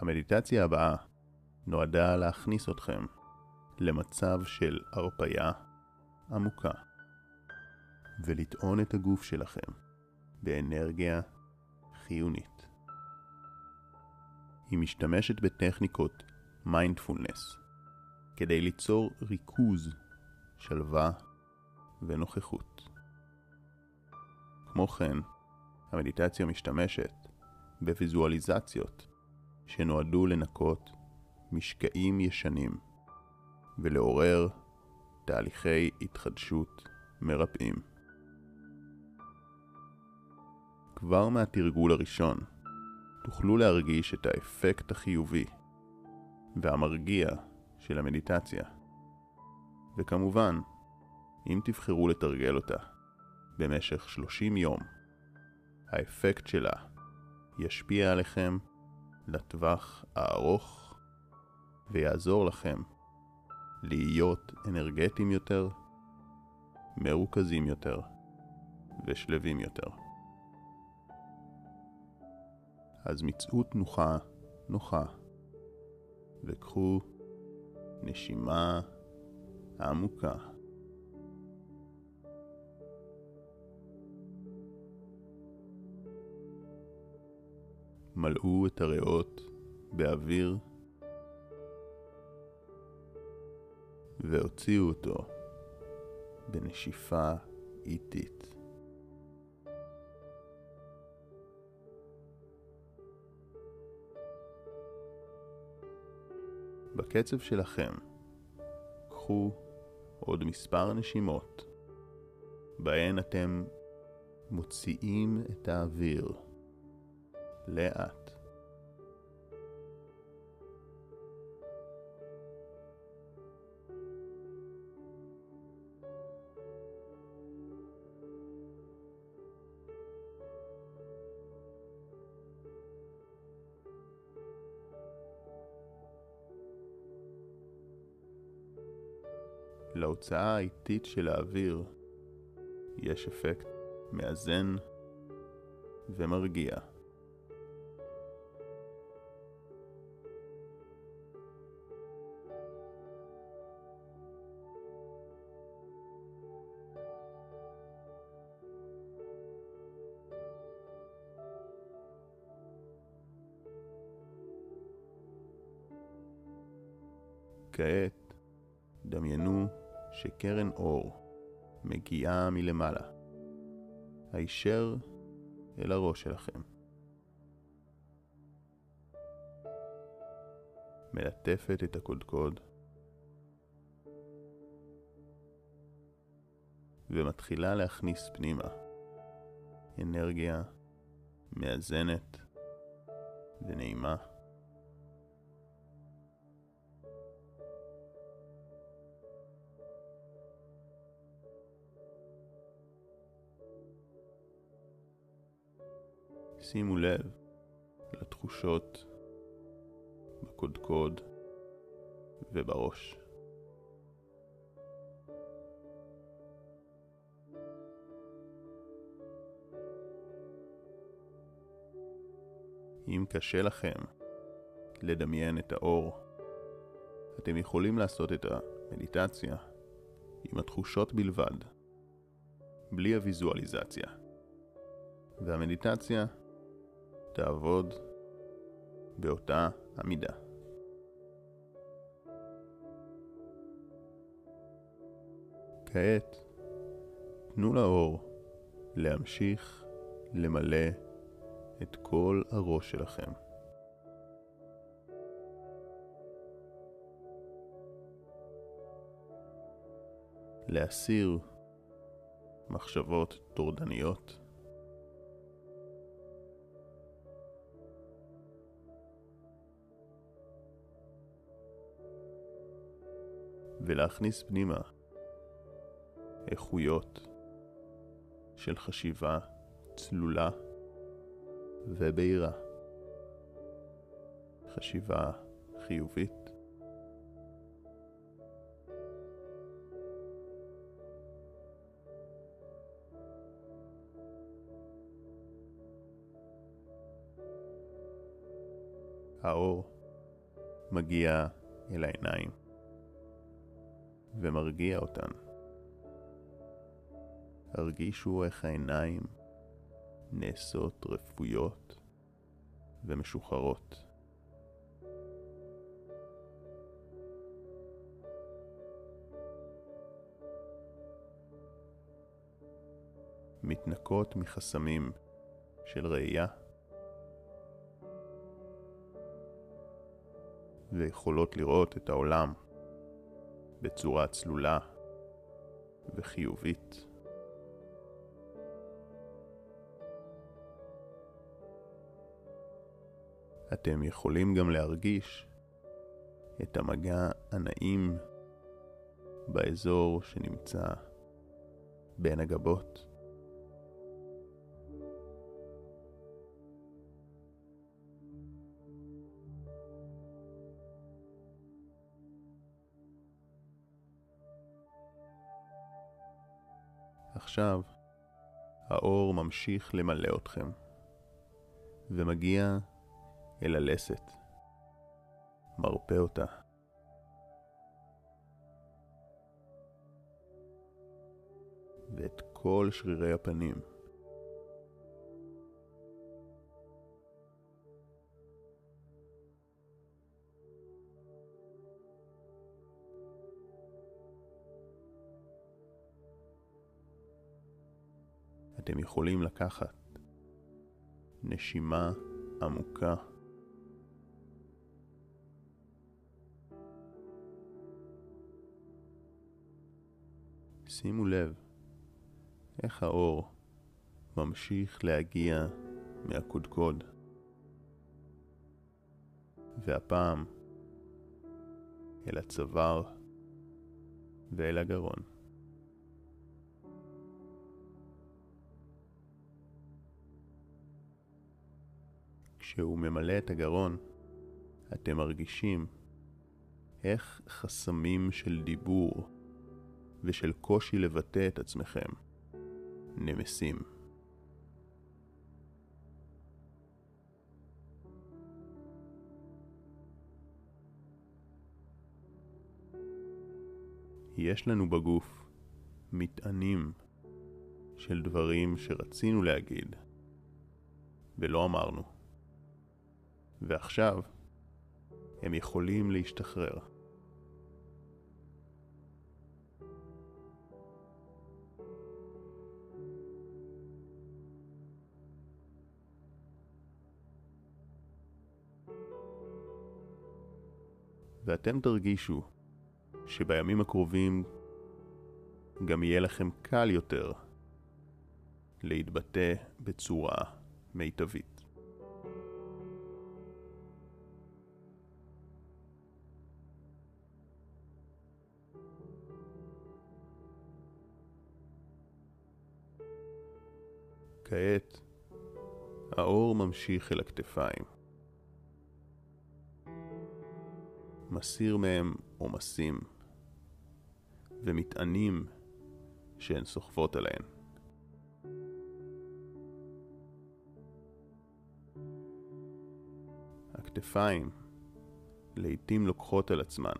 המדיטציה הבאה נועדה להכניס אתכם למצב של הרפאיה עמוקה ולטעון את הגוף שלכם באנרגיה חיונית. היא משתמשת בטכניקות מיינדפולנס כדי ליצור ריכוז, שלווה ונוכחות. כמו כן, המדיטציה משתמשת בוויזואליזציות שנועדו לנקות משקעים ישנים ולעורר תהליכי התחדשות מרפאים. כבר מהתרגול הראשון תוכלו להרגיש את האפקט החיובי והמרגיע של המדיטציה. וכמובן, אם תבחרו לתרגל אותה במשך 30 יום, האפקט שלה ישפיע עליכם לטווח הארוך ויעזור לכם להיות אנרגטיים יותר, מרוכזים יותר ושלווים יותר. אז מצאו תנוחה נוחה וקחו נשימה עמוקה. מלאו את הריאות באוויר והוציאו אותו בנשיפה איטית. בקצב שלכם, קחו עוד מספר נשימות, בהן אתם מוציאים את האוויר. לאט. להוצאה האיטית של האוויר יש אפקט מאזן ומרגיע. כעת דמיינו שקרן אור מגיעה מלמעלה, הישר אל הראש שלכם. מלטפת את הקודקוד ומתחילה להכניס פנימה אנרגיה מאזנת ונעימה. שימו לב לתחושות בקודקוד ובראש. אם קשה לכם לדמיין את האור, אתם יכולים לעשות את המדיטציה עם התחושות בלבד, בלי הוויזואליזציה. והמדיטציה תעבוד באותה המידה. כעת, תנו לאור להמשיך למלא את כל הראש שלכם. להסיר מחשבות טורדניות ולהכניס פנימה איכויות של חשיבה צלולה ובהירה. חשיבה חיובית. האור מגיע אל העיניים ומרגיע אותן. הרגישו איך העיניים נעשות רפויות ומשוחררות. מתנקות מחסמים של ראייה ויכולות לראות את העולם בצורה צלולה וחיובית. אתם יכולים גם להרגיש את המגע הנעים באזור שנמצא בין הגבות. עכשיו האור ממשיך למלא אתכם ומגיע אל הלסת, מרפא אותה. ואת כל שרירי הפנים. אתם יכולים לקחת נשימה עמוקה שימו לב איך האור ממשיך להגיע מהקודקוד והפעם אל הצוואר ואל הגרון. כשהוא ממלא את הגרון, אתם מרגישים איך חסמים של דיבור ושל קושי לבטא את עצמכם נמסים. יש לנו בגוף מטענים של דברים שרצינו להגיד ולא אמרנו. ועכשיו הם יכולים להשתחרר. ואתם תרגישו שבימים הקרובים גם יהיה לכם קל יותר להתבטא בצורה מיטבית. כעת האור ממשיך אל הכתפיים. מסיר מהם עומסים ומטענים שהן סוחבות עליהן. הכתפיים לעתים לוקחות על עצמן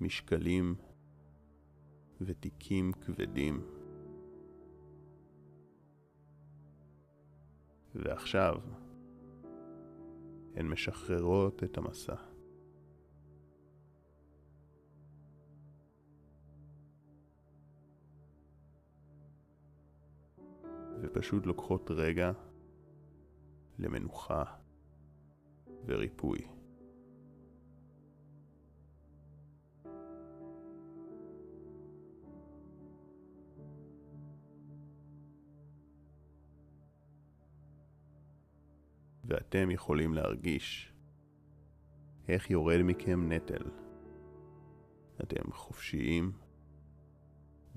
משקלים ותיקים כבדים. ועכשיו הן משחררות את המסע. ופשוט לוקחות רגע למנוחה וריפוי. ואתם יכולים להרגיש איך יורד מכם נטל. אתם חופשיים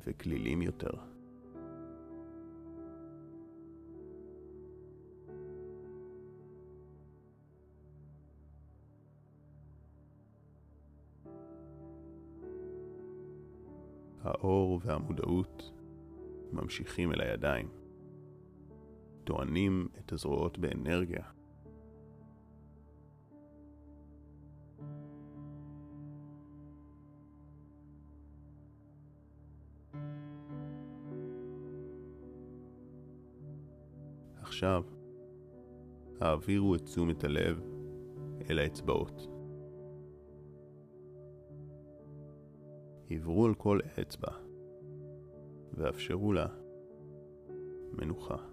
וכלילים יותר. האור והמודעות ממשיכים אל הידיים, טוענים את הזרועות באנרגיה. ועכשיו, העבירו את תשומת הלב אל האצבעות. עברו על כל אצבע, ואפשרו לה מנוחה.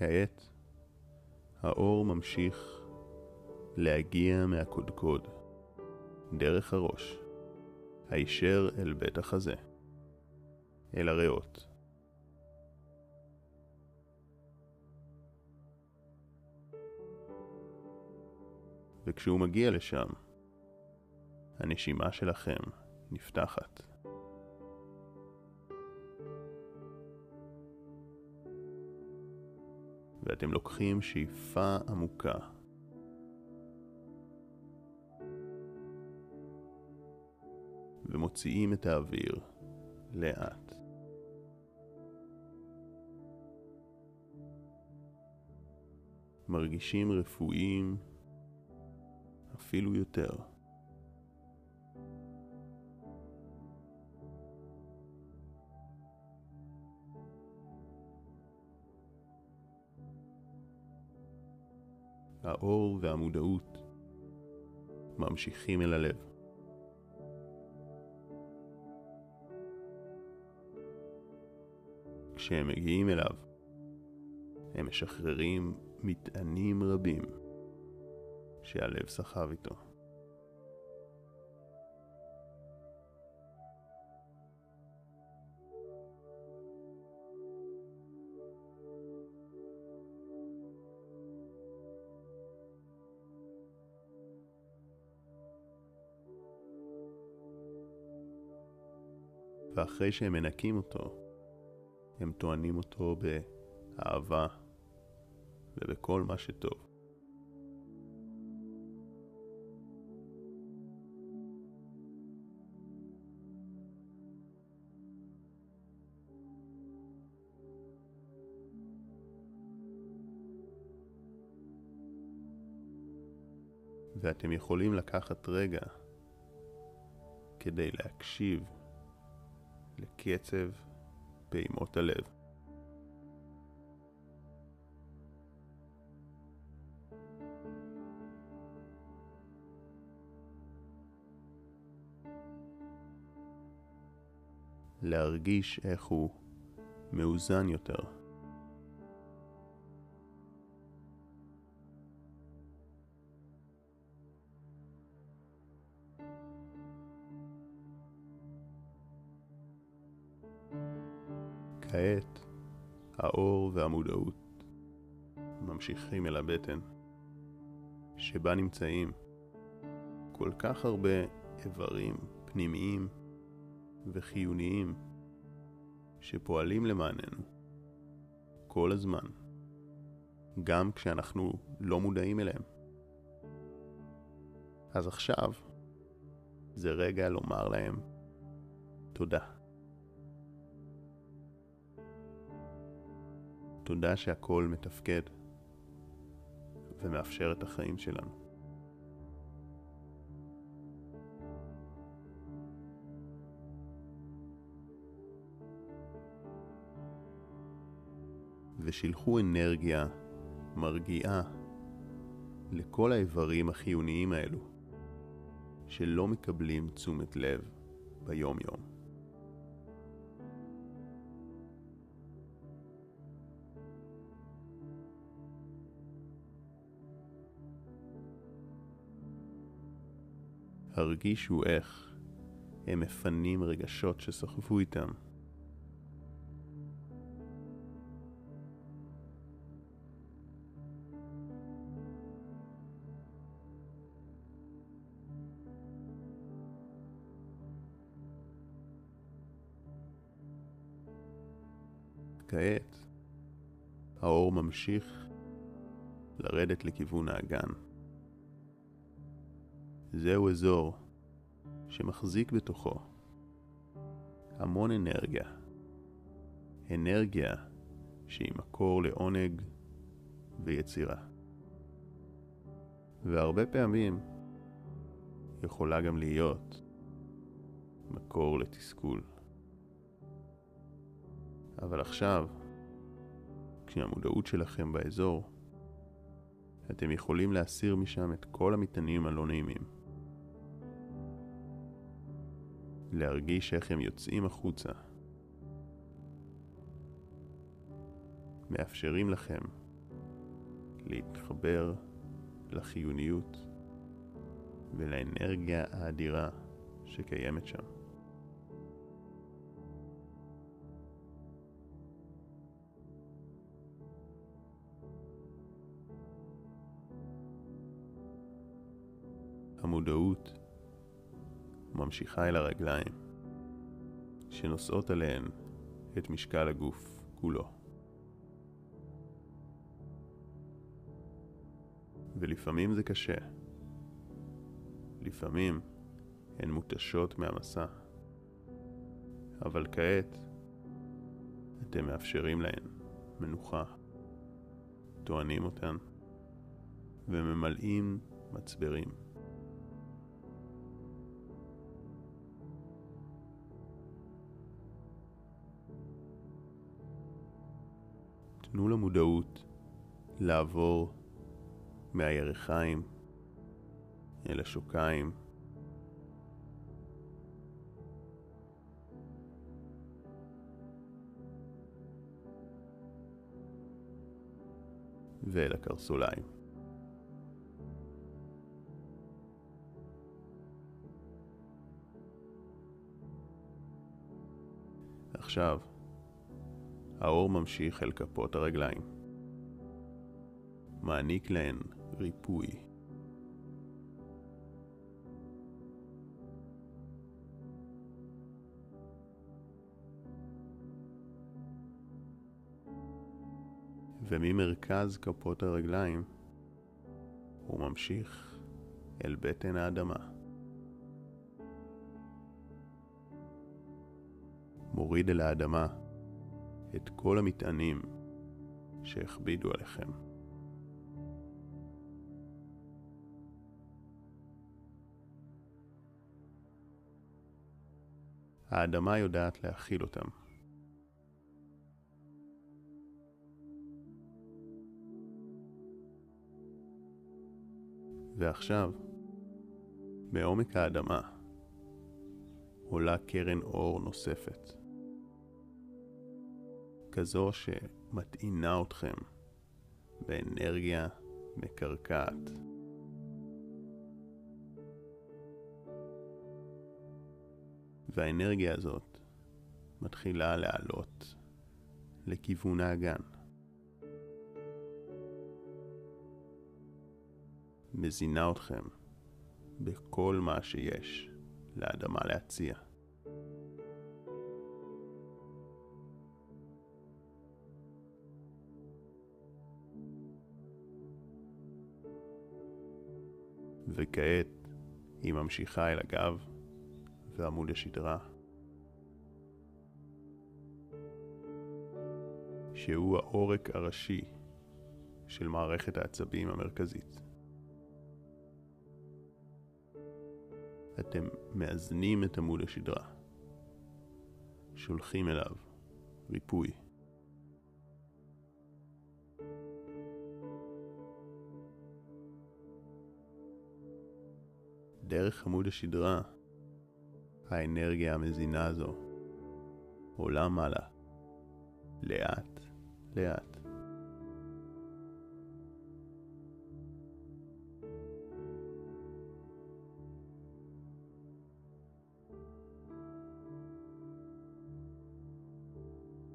כעת האור ממשיך להגיע מהקודקוד, דרך הראש, הישר אל בית החזה, אל הריאות. וכשהוא מגיע לשם, הנשימה שלכם נפתחת. ואתם לוקחים שאיפה עמוקה. ומוציאים את האוויר לאט. מרגישים רפואיים אפילו יותר. האור והמודעות ממשיכים אל הלב. כשהם מגיעים אליו, הם משחררים מטענים רבים שהלב סחב איתו. ואחרי שהם מנקים אותו, הם טוענים אותו באהבה ובכל מה שטוב. ואתם יכולים לקחת רגע כדי להקשיב לקצב פעימות הלב. להרגיש איך הוא מאוזן יותר. כעת האור והמודעות ממשיכים אל הבטן, שבה נמצאים כל כך הרבה איברים פנימיים וחיוניים שפועלים למעננו כל הזמן, גם כשאנחנו לא מודעים אליהם. אז עכשיו זה רגע לומר להם תודה. תודה שהכל מתפקד ומאפשר את החיים שלנו. ושילחו אנרגיה מרגיעה לכל האיברים החיוניים האלו שלא מקבלים תשומת לב ביום-יום. הרגישו איך הם מפנים רגשות שסחבו איתם. כעת האור ממשיך לרדת לכיוון האגן. זהו אזור שמחזיק בתוכו המון אנרגיה. אנרגיה שהיא מקור לעונג ויצירה. והרבה פעמים יכולה גם להיות מקור לתסכול. אבל עכשיו, כשהמודעות שלכם באזור, אתם יכולים להסיר משם את כל המטענים הלא נעימים. להרגיש איך הם יוצאים החוצה. מאפשרים לכם להתחבר לחיוניות ולאנרגיה האדירה שקיימת שם. המודעות ממשיכה אל הרגליים, שנושאות עליהן את משקל הגוף כולו. ולפעמים זה קשה. לפעמים הן מותשות מהמסע. אבל כעת אתם מאפשרים להן מנוחה, טוענים אותן וממלאים מצברים. תנו למודעות לעבור מהירכיים אל השוקיים. ואל הקרסוליים. עכשיו, האור ממשיך אל כפות הרגליים. מעניק להן ריפוי. וממרכז כפות הרגליים הוא ממשיך אל בטן האדמה. מוריד אל האדמה את כל המטענים שהכבידו עליכם. האדמה יודעת להכיל אותם. ועכשיו, בעומק האדמה, עולה קרן אור נוספת. כזו שמטעינה אתכם באנרגיה מקרקעת. והאנרגיה הזאת מתחילה לעלות לכיוון האגן. מזינה אתכם בכל מה שיש לאדמה להציע. וכעת היא ממשיכה אל הגב ועמוד השדרה, שהוא העורק הראשי של מערכת העצבים המרכזית. אתם מאזנים את עמוד השדרה, שולחים אליו ריפוי. דרך עמוד השדרה, האנרגיה המזינה הזו עולה מעלה, לאט לאט.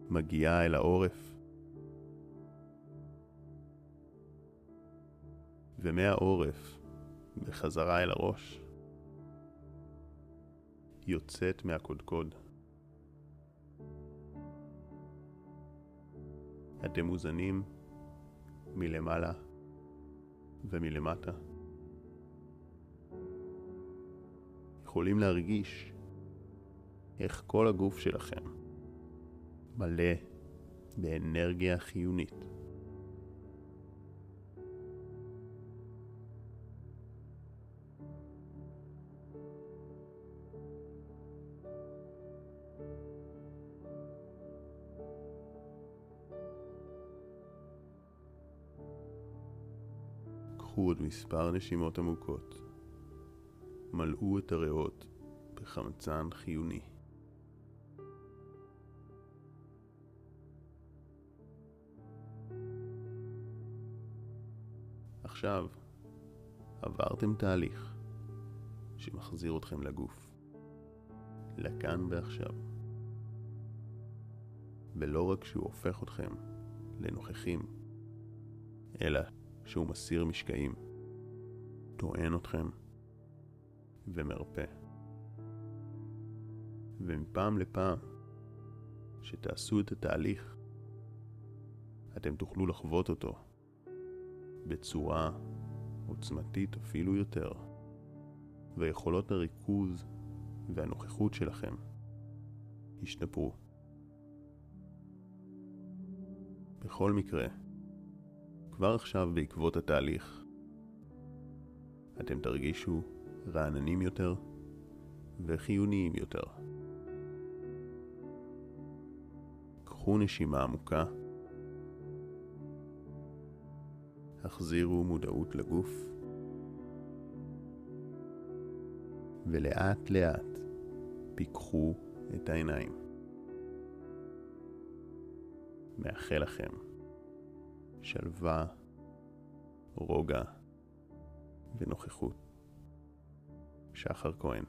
מגיעה אל העורף, ומהעורף בחזרה אל הראש. יוצאת מהקודקוד. אתם מוזנים מלמעלה ומלמטה. יכולים להרגיש איך כל הגוף שלכם מלא באנרגיה חיונית. מספר נשימות עמוקות. מלאו את הריאות בחמצן חיוני. עכשיו עברתם תהליך שמחזיר אתכם לגוף, לכאן ועכשיו. ולא רק שהוא הופך אתכם לנוכחים, אלא שהוא מסיר משקעים, טוען אתכם ומרפא. ומפעם לפעם, שתעשו את התהליך, אתם תוכלו לחוות אותו בצורה עוצמתית אפילו יותר, ויכולות הריכוז והנוכחות שלכם ישתפרו. בכל מקרה, כבר עכשיו בעקבות התהליך, אתם תרגישו רעננים יותר וחיוניים יותר. קחו נשימה עמוקה, החזירו מודעות לגוף, ולאט לאט פיקחו את העיניים. מאחל לכם שלווה, רוגע ונוכחות. שחר כהן